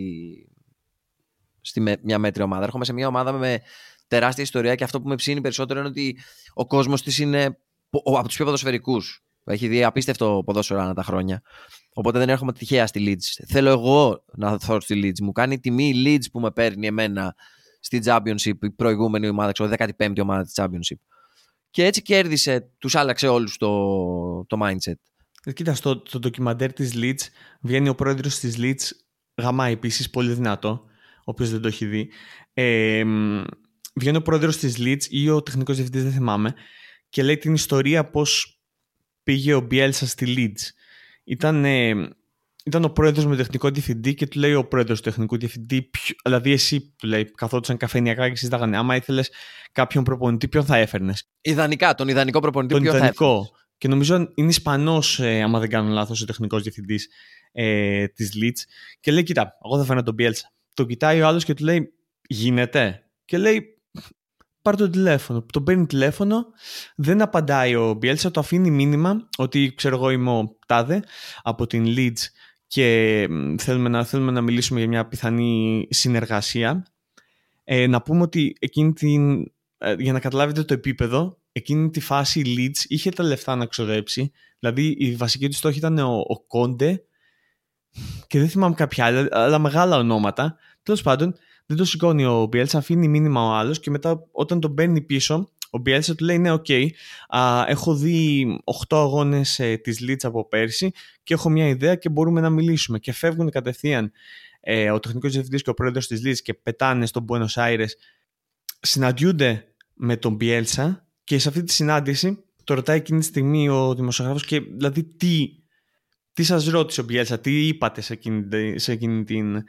στη μια μέτρη ομάδα. Έρχομαι σε μια ομάδα με τεράστια ιστορία και αυτό που με ψήνει περισσότερο είναι ότι ο κόσμος της είναι από τους πιο ποδοσφαιρικούς. Έχει δει απίστευτο ποδόσφαιρο ανά τα χρόνια. Οπότε δεν έρχομαι τυχαία στη Leeds. Θέλω εγώ να δω στη Leeds. Μου κάνει τιμή η Leeds που με παίρνει εμένα στη Championship, η προηγούμενη ομάδα, ξέρω, 15η ομάδα της Championship. Και έτσι κέρδισε, τους άλλαξε όλους το, το mindset. Ε, κοίτα, στο, στο ντοκιμαντέρ της Leeds βγαίνει ο πρόεδρος της Leeds, γαμάει επίσης πολύ δυνατό οποίος δεν το έχει δει. Ε, βγαίνει ο πρόεδρος της Leeds ή ο τεχνικός διευθυντής, δεν θυμάμαι, και λέει την ιστορία πώς πήγε ο Μπιέλσα στη Leeds. Ήταν, ήταν ο πρόεδρος με τεχνικό διευθυντή και του λέει ο πρόεδρος του τεχνικού διευθυντή, δηλαδή εσύ του λέει, καθόντουσαν καφενιακά και συζητάγανε. Άμα ήθελες κάποιον προπονητή, ποιον θα έφερνες; Ιδανικά, τον ιδανικό προπονητή, τον ποιον ιδανικό. θα Και νομίζω είναι Ισπανός, ε, άμα δεν κάνω λάθος, ο τεχνικός διευθυντής ε, της Leeds. Και λέει: Κοίτα, εγώ θα φέρω τον Bielsa. Το κοιτάει ο άλλος και του λέει: Γίνεται. Και λέει: Πάρ το τηλέφωνο. Τον παίρνει τηλέφωνο, δεν απαντάει ο Bielsa, το αφήνει μήνυμα ότι ξέρω εγώ είμαι ο Τάδε από την Leeds και θέλουμε να, θέλουμε να μιλήσουμε για μια πιθανή συνεργασία. Ε, να πούμε ότι εκείνη την, ε, για να καταλάβετε το επίπεδο, εκείνη τη φάση η Leeds είχε τα λεφτά να ξοδέψει. Δηλαδή οι βασικοί του στόχοι ήταν ο, ο Κόντε και δεν θυμάμαι κάποια άλλα, αλλά μεγάλα ονόματα. Τέλος πάντων, δεν το σηκώνει ο Μπιέλσα, αφήνει μήνυμα ο άλλος και μετά όταν τον παίρνει πίσω, ο Μπιέλσα του λέει: Ναι, ok, okay, έχω δει 8 αγώνες ε, της Leeds από πέρσι και έχω μια ιδέα και μπορούμε να μιλήσουμε. Και φεύγουν κατευθείαν ε, ο τεχνικός διευθυντής και ο πρόεδρος της Leeds και πετάνε στον Buenos Aires. Συναντιούνται με τον Μπιέλσα και σε αυτή τη συνάντηση το ρωτάει εκείνη τη στιγμή ο δημοσιογράφος και δηλαδή τι, τι σας ρώτησε ο Μπιέλσα, τι είπατε σε εκείνη, σε εκείνη την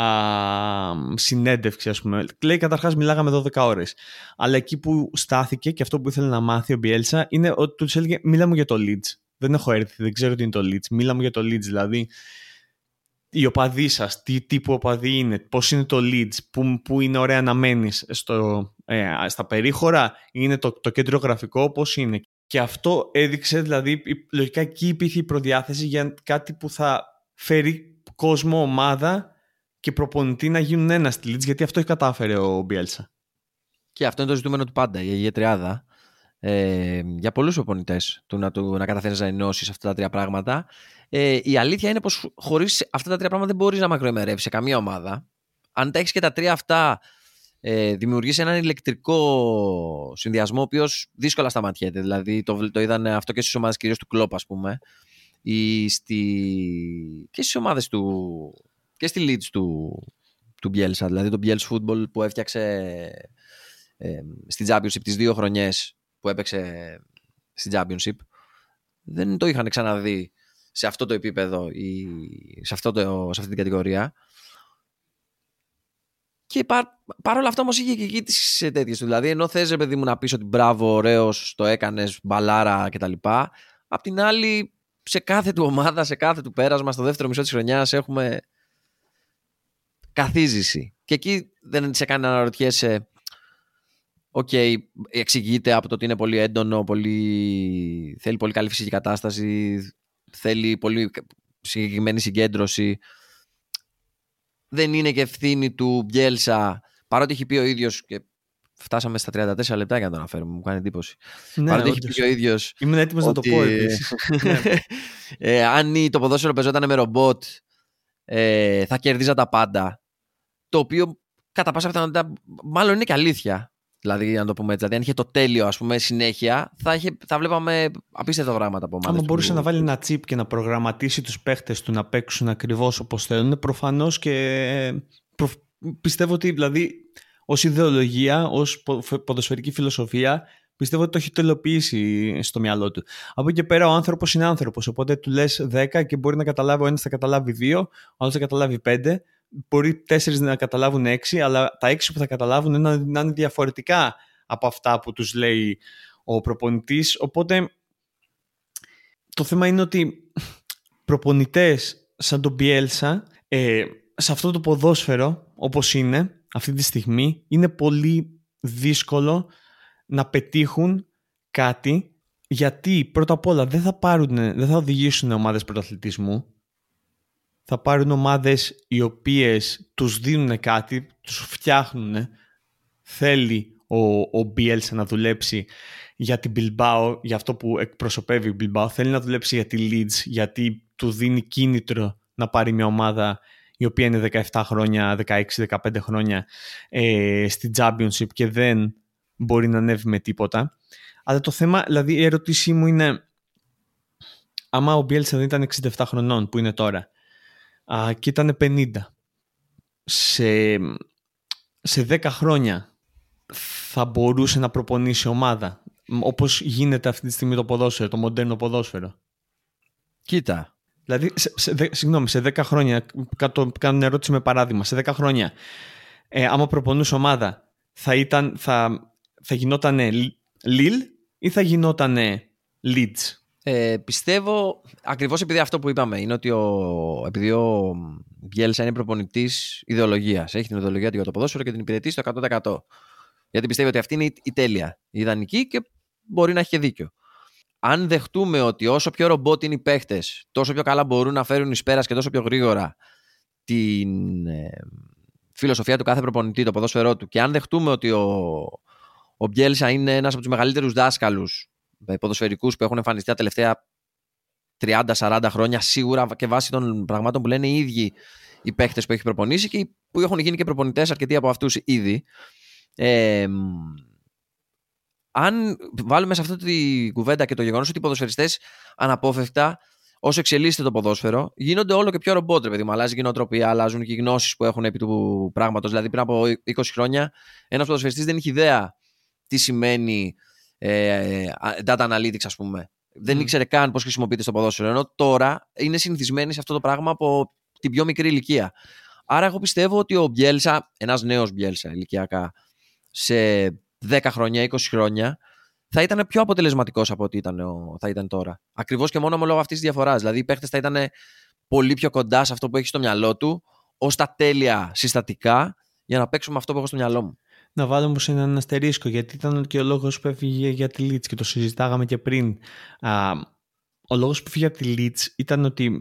α, συνέντευξη ας πούμε. Λέει καταρχάς μιλάγαμε 12 ώρες. Αλλά εκεί που στάθηκε και αυτό που ήθελε να μάθει ο Μπιέλσα είναι ότι του έλεγε μίλα μου για το Leeds. Δεν έχω έρθει, δεν ξέρω τι είναι το Leeds. Μίλα μου για το Leeds δηλαδή οι οπαδοί σας, τι τύπου οπαδοί είναι, πώς είναι το leads, που, που είναι ωραία να μένεις ε, στα περίχωρα, είναι το, το κέντρο γραφικό, πώς είναι. Και αυτό έδειξε, δηλαδή, λογικά εκεί υπήρχε η προδιάθεση για κάτι που θα φέρει κόσμο, ομάδα και προπονητή να γίνουν ένα στη Leeds, γιατί αυτό έχει κατάφερε ο Μπιέλσα. Και αυτό είναι το ζητούμενο του πάντα, η ηγετριάδα. Ε, για πολλούς οπονητέ του να, του, να καταφέρεις να ενώσεις αυτά τα τρία πράγματα. Ε, η αλήθεια είναι πως χωρίς αυτά τα τρία πράγματα δεν μπορείς να μακροεμερεύσει σε καμία ομάδα. Αν τα έχεις και τα τρία αυτά, ε, δημιουργείς έναν ηλεκτρικό συνδυασμό, ο οποίος δύσκολα σταματιέται. Δηλαδή το, το είδαν αυτό και στις ομάδες κυρίως του Κλόπ, ας πούμε, ή στη, και στις ομάδες του. Και στη Leeds του, του Bielsa. Δηλαδή το Bielsa Football που έφτιαξε ε, στην Championship τις δύο χρονιές που έπαιξε στην Championship. Δεν το είχαν ξαναδεί σε αυτό το επίπεδο ή σε, αυτό το, σε αυτή την κατηγορία. Και παρ, παρόλα αυτά όμως είχε και εκεί τις τέτοιες του. Δηλαδή, ενώ θες, παιδί μου, να πεις ότι μπράβο, ωραίος, το έκανες, μπαλάρα κτλ. Απ' την άλλη, σε κάθε του ομάδα, σε κάθε του πέρασμα, στο δεύτερο μισό της χρονιάς έχουμε καθίζηση. Και εκεί δεν σε κάνει να αναρωτιέσαι. Ok, okay, εξηγείται από το ότι είναι πολύ έντονο, πολύ... θέλει πολύ καλή φυσική κατάσταση, θέλει πολύ συγκεκριμένη συγκέντρωση. Δεν είναι και ευθύνη του Μπιέλσα, παρότι έχει πει ο ίδιος. Και φτάσαμε στα 34 λεπτά για να το αναφέρουμε, μου κάνει εντύπωση. Ναι, παρότι έχει πει ο ίδιος. Είμαι έτοιμος να το πω επίσης. Ναι. ε, αν το ποδόσφαιρο πεζόταν με ρομπότ, ε, θα κερδίζα τα πάντα. Το οποίο κατά πάσα πιθανότητα μάλλον είναι και αλήθεια. Δηλαδή, να το πούμε έτσι. Δηλαδή, αν είχε το τέλειο ας πούμε, συνέχεια, θα, είχε, θα βλέπαμε απίστευτα πράγματα από ομάδε. Αν μπορούσε να βάλει ένα chip και να προγραμματίσει τους παίχτες του να παίξουν ακριβώς όπως θέλουν, προφανώς και προ... πιστεύω ότι δηλαδή ως ιδεολογία, ως ποδοσφαιρική φιλοσοφία, πιστεύω ότι το έχει τελειοποιήσει στο μυαλό του. Από εκεί και πέρα ο άνθρωπος είναι άνθρωπος. Οπότε του λες 10 και μπορεί να καταλάβει ο ένας θα καταλάβει 2, ο άλλος θα καταλάβει 5 μπορεί τέσσερις να καταλάβουν έξι, αλλά τα έξι που θα καταλάβουν να, να είναι διαφορετικά από αυτά που τους λέει ο προπονητής. Οπότε το θέμα είναι ότι προπονητές σαν τον Πιέλσα ε, σε αυτό το ποδόσφαιρο όπως είναι αυτή τη στιγμή είναι πολύ δύσκολο να πετύχουν κάτι γιατί πρώτα απ' όλα δεν θα, πάρουν, δεν θα οδηγήσουν ομάδες πρωταθλητισμού θα πάρουν ομάδες οι οποίες τους δίνουν κάτι, τους φτιάχνουν. Θέλει ο, ο να δουλέψει για την Bilbao, για αυτό που εκπροσωπεύει η Bilbao. Θέλει να δουλέψει για τη Leeds, γιατί του δίνει κίνητρο να πάρει μια ομάδα η οποία είναι 17 χρόνια, 16-15 χρόνια ε, στη Championship και δεν μπορεί να ανέβει με τίποτα. Αλλά το θέμα, δηλαδή η ερώτησή μου είναι άμα ο Μπιέλσα δεν ήταν 67 χρονών που είναι τώρα α, και ήταν 50. Σε, σε 10 χρόνια θα μπορούσε να προπονήσει ομάδα όπως γίνεται αυτή τη στιγμή το ποδόσφαιρο, το μοντέρνο ποδόσφαιρο; Κοίτα, Δηλαδή, σε, σε, συγγνώμη, σε 10 χρόνια, κάνω, κάνω μια ερώτηση με παράδειγμα, σε 10 χρόνια, ε, άμα προπονούσε ομάδα, θα, ήταν, θα, θα γινόταν Λιλ ή θα γινόταν Leeds. Ε, πιστεύω, ακριβώς επειδή αυτό που είπαμε είναι ότι ο, επειδή ο Μπιέλσα είναι προπονητής ιδεολογίας. Έχει την ιδεολογία του για το ποδόσφαιρο και την υπηρετεί στο 100%. Γιατί πιστεύει ότι αυτή είναι η, τέλεια, η ιδανική και μπορεί να έχει και δίκιο. Αν δεχτούμε ότι όσο πιο ρομπότ είναι οι παίχτες, τόσο πιο καλά μπορούν να φέρουν εις πέρας και τόσο πιο γρήγορα την ε, φιλοσοφία του κάθε προπονητή, το ποδόσφαιρό του, και αν δεχτούμε ότι ο, ο Μπιέλσα είναι ένας από τους μεγαλύτερους δάσκαλους ε, ποδοσφαιρικούς που έχουν εμφανιστεί τα τελευταία 30-40 χρόνια, σίγουρα και βάσει των πραγμάτων που λένε οι ίδιοι οι παίχτες που έχει προπονήσει και που έχουν γίνει και προπονητές αρκετοί από αυτούς ήδη. Ε, αν βάλουμε σε αυτή τη κουβέντα και το γεγονός ότι οι ποδοσφαιριστές αναπόφευκτα, όσο εξελίσσεται το ποδόσφαιρο, γίνονται όλο και πιο ρομπότ, παιδί μου. Αλλάζει η κοινοτροπία, αλλάζουν και οι γνώσεις που έχουν επί του πράγματος. Δηλαδή, πριν από 20 χρόνια, ένας ποδοσφαιριστής δεν είχε ιδέα τι σημαίνει ε, data analytics, ας πούμε. Δεν ήξερε καν πώς χρησιμοποιείται στο ποδόσφαιρο. Ενώ τώρα είναι συνηθισμένοι σε αυτό το πράγμα από την πιο μικρή ηλικία. Άρα, εγώ πιστεύω ότι ο Μπιέλσα, ένας νέος Μπιέλσα ηλικιακά, σε 10 χρόνια, 20 χρόνια, θα ήταν πιο αποτελεσματικός από ό,τι ήταν, θα ήταν τώρα. Ακριβώς και μόνο λόγω αυτής της διαφοράς. Δηλαδή, οι παίχτες θα ήταν πολύ πιο κοντά σε αυτό που έχει στο μυαλό του, ως τα τέλεια συστατικά, για να παίξουμε αυτό που έχω στο μυαλό μου να βάλω όμως έναν αστερίσκο γιατί ήταν και ο λόγος που έφυγε για τη Leeds και το συζητάγαμε και πριν. Α, ο λόγος που έφυγε από τη Leeds ήταν ότι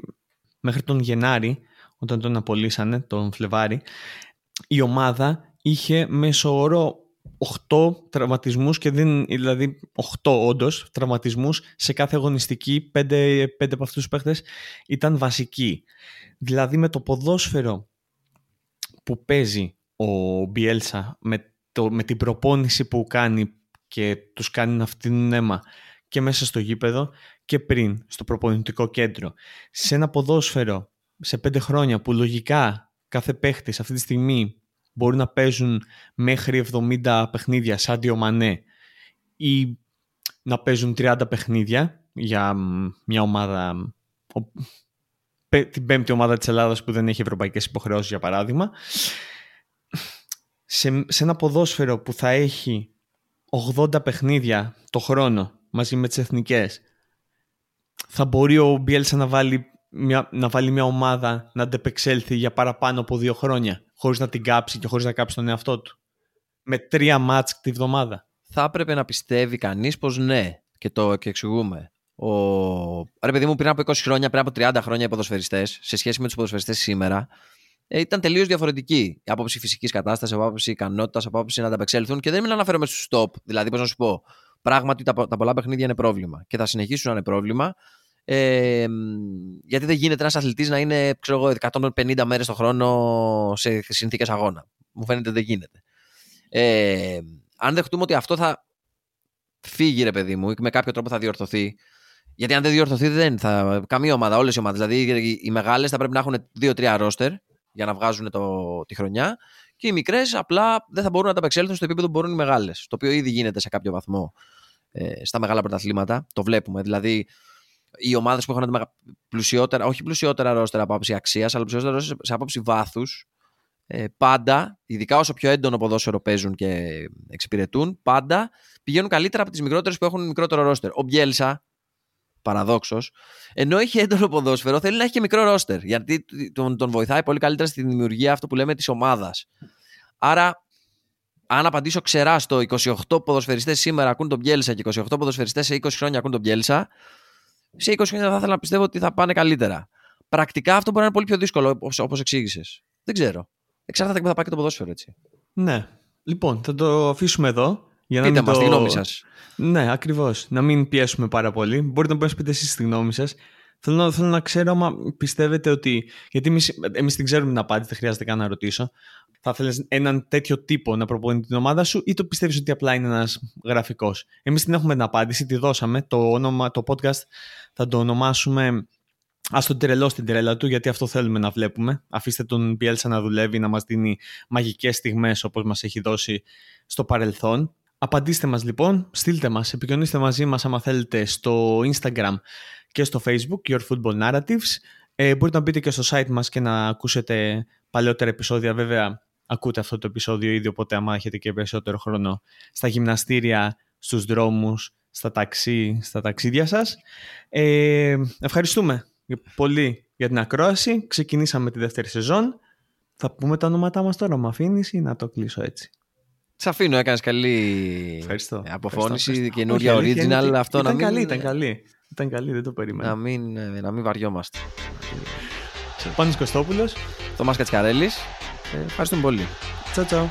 μέχρι τον Γενάρη όταν τον απολύσανε, τον Φλεβάρη η ομάδα είχε μέσω όρο 8 τραυματισμούς και δεν, δηλαδή 8 όντως τραυματισμούς σε κάθε αγωνιστική 5, 5 από αυτούς τους παίχτες ήταν βασικοί. Δηλαδή με το ποδόσφαιρο που παίζει ο Μπιέλσα με το, με την προπόνηση που κάνει και τους κάνει να φτύνουν αίμα και μέσα στο γήπεδο και πριν στο προπονητικό κέντρο. Σε ένα ποδόσφαιρο σε πέντε χρόνια που λογικά κάθε παίχτης αυτή τη στιγμή μπορεί να παίζουν μέχρι 70 παιχνίδια σαν Μανέ ή να παίζουν 30 παιχνίδια για μια ομάδα την πέμπτη ομάδα της Ελλάδας που δεν έχει ευρωπαϊκές υποχρεώσεις για παράδειγμα σε, σε ένα ποδόσφαιρο που θα έχει 80 παιχνίδια το χρόνο μαζί με τις εθνικές θα μπορεί ο Μπιέλσα να βάλει μια, να βάλει μια ομάδα να αντεπεξέλθει για παραπάνω από δύο χρόνια χωρίς να την κάψει και χωρίς να κάψει τον εαυτό του. Με τρία μάτς τη βδομάδα; Θα έπρεπε να πιστεύει κανείς πως ναι και το και εξηγούμε. Ο... Ρε παιδί μου πριν από 20 χρόνια, πριν από 30 χρόνια οι ποδοσφαιριστές σε σχέση με τους ποδοσφαιριστές σήμερα ε, ήταν τελείως διαφορετική. Η άποψη φυσικής κατάστασης, από άποψη ικανότητας, από άποψη να ανταπεξέλθουν. Και δεν μιλάω να αναφέρομαι στους stop. Δηλαδή, πώς να σου πω, πράγματι τα, τα πολλά παιχνίδια είναι πρόβλημα και θα συνεχίσουν να είναι πρόβλημα. Ε, γιατί δεν γίνεται ένας αθλητής να είναι ξέρω εγώ, 150 μέρες το χρόνο σε συνθήκες αγώνα. Μου φαίνεται δεν γίνεται. Ε, αν δεχτούμε ότι αυτό θα φύγει, ρε παιδί μου, ή με κάποιο τρόπο θα διορθωθεί. Γιατί αν δεν διορθωθεί, δεν θα. Καμία ομάδα, όλες οι ομάδες. Δηλαδή, οι μεγάλες θα πρέπει να έχουν 2-3 ρόστερ για να βγάζουν το, τη χρονιά. Και οι μικρές απλά δεν θα μπορούν να τα απεξέλθουν στο επίπεδο που μπορούν οι μεγάλες. Το οποίο ήδη γίνεται σε κάποιο βαθμό ε, στα μεγάλα πρωταθλήματα. Το βλέπουμε. Δηλαδή, οι ομάδες που έχουν πλουσιότερα, όχι πλουσιότερα ρόστερα από άποψη αξίας, αλλά πλουσιότερα ρόστερα σε άποψη βάθους, ε, πάντα, ειδικά όσο πιο έντονο ποδόσφαιρο παίζουν και εξυπηρετούν, πάντα πηγαίνουν καλύτερα από τις μικρότερες που έχουν μικρότερο ρόστερ. Ο Μπιέλσα, παραδόξως, ενώ έχει έντονο ποδόσφαιρο, θέλει να έχει και μικρό ρόστερ. Γιατί τον, τον βοηθάει πολύ καλύτερα στη δημιουργία αυτό που λέμε της ομάδας. Άρα, αν απαντήσω ξερά στο 28 ποδοσφαιριστές σήμερα ακούν τον Πιέλσα και 28 ποδοσφαιριστές σε 20 χρόνια ακούν τον Πιέλσα, σε 20 χρόνια θα ήθελα να πιστεύω ότι θα πάνε καλύτερα. Πρακτικά αυτό μπορεί να είναι πολύ πιο δύσκολο, όπως εξήγησες. Δεν ξέρω. Εξάρτηται και που θα πάει και το ποδόσφαιρο, έτσι. Ναι. Λοιπόν, θα το αφήσουμε εδώ. Για να Πείτε μας το... τη γνώμη σας. Ναι, ακριβώς. Να μην πιέσουμε πάρα πολύ. Μπορείτε να μας πείτε εσείς τη γνώμη σας. Θέλω, θέλω να ξέρω άμα πιστεύετε ότι... Γιατί εμείς, εμείς την ξέρουμε την απάντηση, δεν χρειάζεται καν να ρωτήσω. Θα θέλεις έναν τέτοιο τύπο να προπονεί την ομάδα σου ή το πιστεύεις ότι απλά είναι ένας γραφικός; Εμείς την έχουμε την απάντηση, τη δώσαμε. Το, όνομα, το podcast θα το ονομάσουμε Α τον τρελό στην τρέλα του, γιατί αυτό θέλουμε να βλέπουμε. Αφήστε τον Πιέλσα να δουλεύει, να μας δίνει μαγικές στιγμές όπως μας έχει δώσει στο παρελθόν. Απαντήστε μας λοιπόν, στείλτε μας, επικοινωνήστε μαζί μας άμα θέλετε στο Instagram και στο Facebook, Your Football Narratives. Ε, μπορείτε να μπείτε και στο site μας και να ακούσετε παλαιότερα επεισόδια. Βέβαια, ακούτε αυτό το επεισόδιο ήδη, οπότε άμα έχετε και περισσότερο χρόνο στα γυμναστήρια, στους δρόμους, στα ταξί, στα ταξίδια σας. Ε, ευχαριστούμε πολύ για την ακρόαση. Ξεκινήσαμε τη δεύτερη σεζόν. Θα πούμε τα ονόματά μας τώρα. Μ' αφήνεις ή να το κλείσω έτσι; Σ' αφήνω, έκανες καλή Ευχαριστώ. αποφώνηση, καινούρια original. Αυτό ήταν να μην... καλή, ήταν καλή. Ήταν καλή, δεν το περίμενα. Να μην, ε, να μην βαριόμαστε. Πάνος Κωστόπουλος. Θωμάς Κατσικαρέλης. Ε, ευχαριστούμε πολύ. Τσαου τσαου.